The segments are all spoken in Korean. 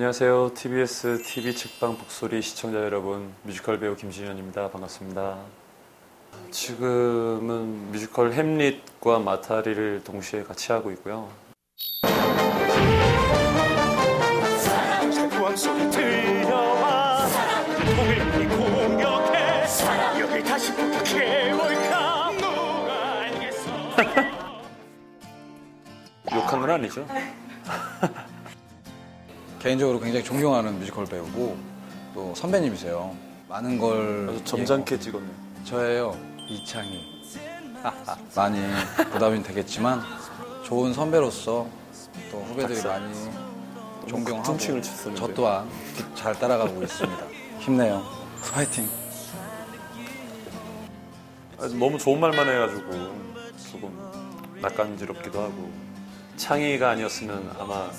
안녕하세요. TBS TV 책방 북소리 시청자 여러분, 뮤지컬 배우 김준현입니다. 반갑습니다. 지금은 뮤지컬 햄릿과 마타하리를 동시에 같이 하고 있고요. 욕한 건 아니죠? 개인적으로 굉장히 존경하는 뮤지컬 배우고 또 선배님이세요. 많은 걸 아주 점잖게 찍었네요. 예- 저예요. 이창희. 많이 부담이 되겠지만 좋은 선배로서 또 후배들이 작사. 많이 존경하고. 저 또한 잘 따라가고 있습니다. 힘내요. 파이팅. 아주 너무 좋은 말만 해가지고 조금 낯간지럽기도 하고 창희가 아니었으면 아마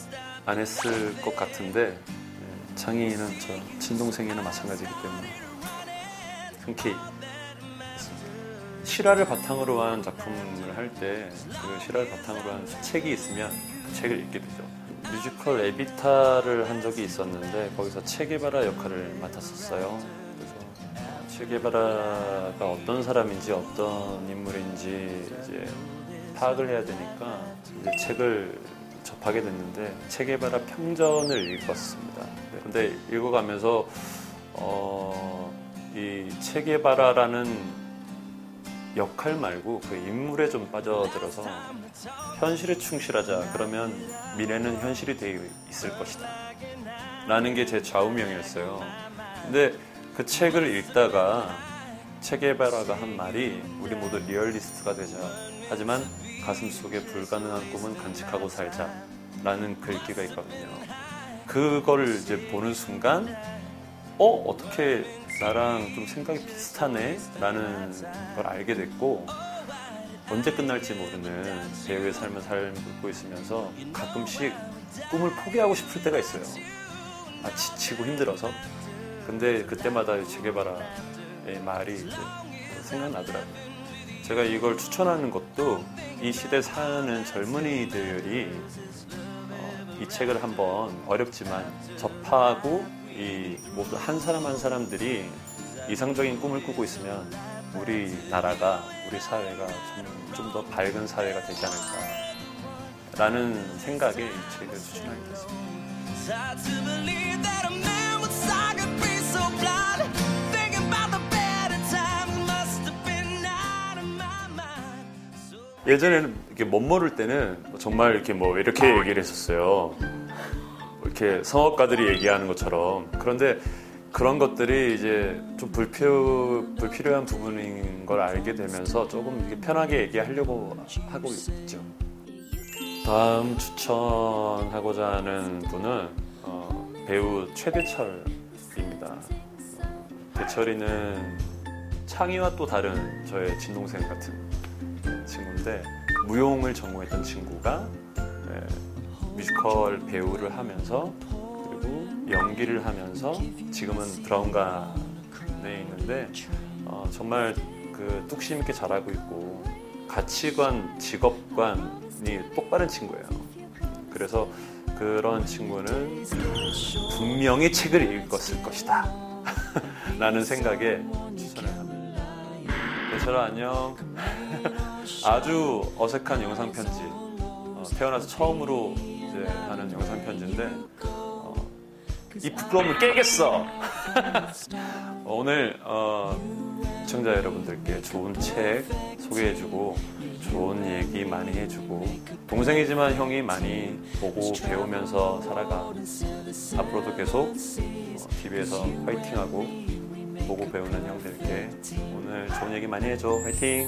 안 했을 것 같은데 예, 창희는 저 친동생이나 마찬가지이기 때문에 흔쾌히 했습니다. 실화를 바탕으로 한 작품을 할 때 그 실화를 바탕으로 한 책이 있으면 그 책을 읽게 되죠. 뮤지컬 에비타를 한 적이 있었는데 거기서 체게바라 역할을 맡았었어요. 그래서 체게바라가 어떤 사람인지 어떤 인물인지 이제 파악을 해야 되니까 이제 책을 접하게 됐는데 체게바라 평전을 읽었습니다. 근데 읽어가면서 어, 이 체게바라라는 역할 말고 그 인물에 좀 빠져들어서 현실에 충실하자. 그러면 미래는 현실이 되어 있을 것이다. 라는 게 제 좌우명이었어요. 근데 그 책을 읽다가 체게바라가 한 말이 우리 모두 리얼리스트가 되자. 하지만 가슴 속에 불가능한 꿈은 간직하고 살자 라는 글귀가 있거든요. 그거를 이제 보는 순간 어 어떻게 나랑 좀 생각이 비슷하네? 라는 걸 알게 됐고 언제 끝날지 모르는 배우의 삶을 살고 있으면서 가끔씩 꿈을 포기하고 싶을 때가 있어요. 아 지치고 힘들어서. 근데 그때마다 제게바라의 말이 생각나더라고요. 제가 이걸 추천하는 것도 이 시대 사는 젊은이들이 어, 이 책을 한번 어렵지만 접하고 이 모두 한 사람 한 사람들이 이상적인 꿈을 꾸고 있으면 우리 나라가 우리 사회가 좀 더 밝은 사회가 되지 않을까라는 생각에 이 책을 추천하게 됐습니다. 예전에는 이렇게 못 모를 때는 정말 이렇게 뭐 이렇게 얘기를 했었어요. 이렇게 성악가들이 얘기하는 것처럼. 그런데 그런 것들이 이제 좀 불필요, 불필요한 부분인 걸 알게 되면서 조금 이렇게 편하게 얘기하려고 하고 있죠. 다음 추천하고자 하는 분은 어, 배우 최대철입니다. 어, 대철이는 창희와 또 다른 저의 친동생 같은 친구인데 무용을 전공했던 친구가 예, 뮤지컬 배우를 하면서 그리고 연기를 하면서 지금은 브라운관에 있는데 어, 정말 그 뚝심 있게 잘하고 있고 가치관, 직업관이 똑바른 친구예요. 그래서 그런 친구는 분명히 책을 읽었을 것이다. 라는 생각에 추천을 합니다. 대철아 안녕. 아주 어색한 영상 편지. 어, 태어나서 처음으로 이제 하는 영상 편지인데 어, 이 부끄러움을 깨겠어. 어, 오늘 어, 시청자 여러분들께 좋은 책 소개해주고 좋은 얘기 많이 해주고 동생이지만 형이 많이 보고 배우면서 살아가. 앞으로도 계속 어, TV에서 화이팅하고 보고 배우는 형들께 오늘 좋은 얘기 많이 해줘. 화이팅!